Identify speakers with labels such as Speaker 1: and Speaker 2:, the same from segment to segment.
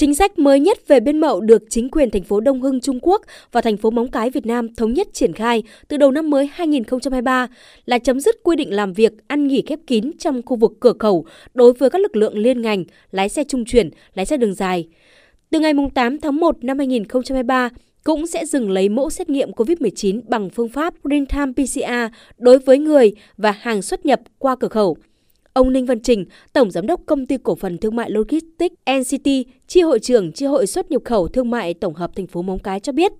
Speaker 1: Chính sách mới nhất về biên mậu được chính quyền thành phố Đông Hưng Trung Quốc và thành phố Móng Cái Việt Nam thống nhất triển khai từ đầu năm mới 2023 là chấm dứt quy định làm việc ăn nghỉ khép kín trong khu vực cửa khẩu đối với các lực lượng liên ngành, lái xe trung chuyển, lái xe đường dài. Từ ngày 8 tháng 1 năm 2023, cũng sẽ dừng lấy mẫu xét nghiệm COVID-19 bằng phương pháp real-time PCR đối với người và hàng xuất nhập qua cửa khẩu. Ông Ninh Văn Trình, Tổng Giám đốc Công ty Cổ phần Thương mại Logistics NCT, Chi hội trưởng Chi hội xuất nhập khẩu thương mại tổng hợp thành phố Móng Cái cho biết,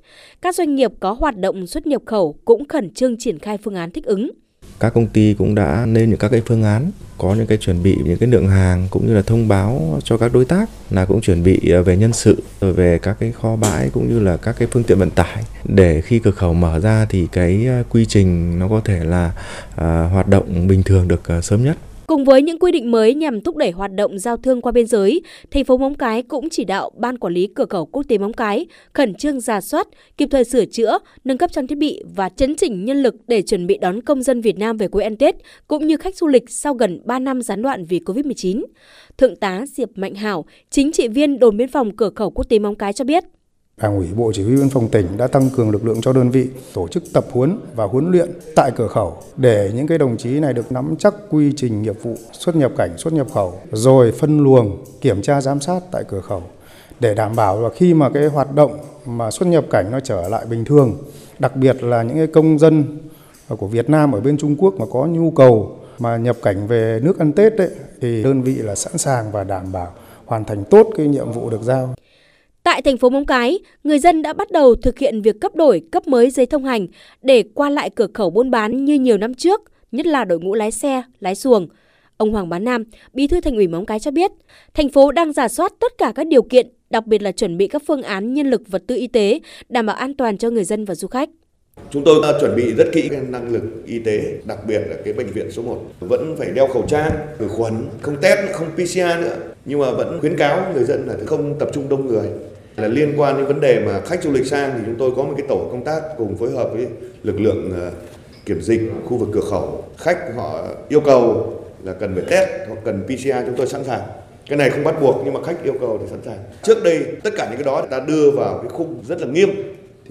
Speaker 1: các doanh nghiệp có hoạt động xuất nhập khẩu cũng khẩn trương triển khai phương án thích ứng.
Speaker 2: Các công ty cũng đã lên những các cái phương án, có những cái chuẩn bị những cái lượng hàng cũng như là thông báo cho các đối tác là cũng chuẩn bị ờ, về nhân sự rồi về các cái kho bãi cũng như là các cái phương tiện vận tải để khi cửa khẩu mở ra thì cái ờ, quy trình nó có thể là ờ, hoạt động bình thường được sớm nhất.
Speaker 1: Cùng với những quy định mới nhằm thúc đẩy hoạt động giao thương qua biên giới, thành phố Móng Cái cũng chỉ đạo Ban Quản lý Cửa khẩu Quốc tế Móng Cái khẩn trương giả soát, kịp thời sửa chữa, nâng cấp trang thiết bị và chấn chỉnh nhân lực để chuẩn bị đón công dân Việt Nam về quê ăn Tết, cũng như khách du lịch sau gần 3 năm gián đoạn vì Covid-19. Thượng tá Diệp Mạnh Hảo, chính trị viên đồn biên phòng Cửa khẩu Quốc tế Móng Cái cho biết.
Speaker 3: Đảng ủy Bộ Chỉ huy Biên phòng tỉnh đã tăng cường lực lượng cho đơn vị, tổ chức tập huấn và huấn luyện tại cửa khẩu để những cái đồng chí này được nắm chắc quy trình nghiệp vụ, xuất nhập cảnh, xuất nhập khẩu, rồi phân luồng, kiểm tra, giám sát tại cửa khẩu để đảm bảo là khi mà cái hoạt động mà xuất nhập cảnh nó trở lại bình thường, đặc biệt là những cái công dân của Việt Nam ở bên Trung Quốc mà có nhu cầu mà nhập cảnh về nước ăn Tết đấy thì đơn vị là sẵn sàng và đảm bảo hoàn thành tốt cái nhiệm vụ được giao.
Speaker 1: Tại thành phố Móng Cái, người dân đã bắt đầu thực hiện việc cấp đổi, cấp mới giấy thông hành để qua lại cửa khẩu buôn bán như nhiều năm trước, nhất là đội ngũ lái xe, lái xuồng. Ông Hoàng Bá Nam, Bí thư Thành ủy Móng Cái cho biết, thành phố đang giả soát tất cả các điều kiện, đặc biệt là chuẩn bị các phương án nhân lực vật tư y tế, đảm bảo an toàn cho người dân và du khách.
Speaker 4: Chúng tôi đã chuẩn bị rất kỹ cái năng lực y tế, đặc biệt là cái bệnh viện số 1. Vẫn phải đeo khẩu trang, khử khuẩn, không test, không PCR nữa. Nhưng mà vẫn khuyến cáo người dân là không tập trung đông người là liên quan đến vấn đề mà khách du lịch sang thì chúng tôi có một cái tổ công tác cùng phối hợp với lực lượng ờ, kiểm dịch khu vực cửa khẩu. Khách họ yêu cầu là cần phải test hoặc cần PCR chúng tôi sẵn sàng. Cái này không bắt buộc nhưng mà khách yêu cầu thì sẵn sàng. Trước đây tất cả những cái đó ta đưa vào cái khung rất là nghiêm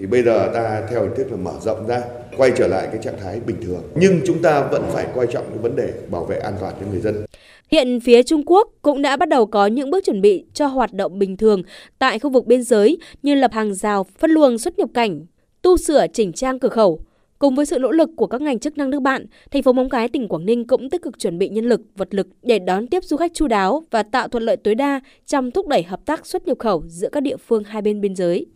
Speaker 4: thì bây giờ ta theo hình thức là mở rộng ra quay trở lại cái trạng thái bình thường nhưng chúng ta vẫn phải quan trọng cái vấn đề bảo vệ an toàn cho người dân
Speaker 1: Hiện phía Trung Quốc cũng đã bắt đầu có những bước chuẩn bị cho hoạt động bình thường tại khu vực biên giới như lập hàng rào, phân luồng xuất nhập cảnh, tu sửa chỉnh trang cửa khẩu. Cùng với sự nỗ lực của các ngành chức năng nước bạn, thành phố Móng Cái, tỉnh Quảng Ninh cũng tích cực chuẩn bị nhân lực, vật lực để đón tiếp du khách chu đáo và tạo thuận lợi tối đa trong thúc đẩy hợp tác xuất nhập khẩu giữa các địa phương hai bên biên giới.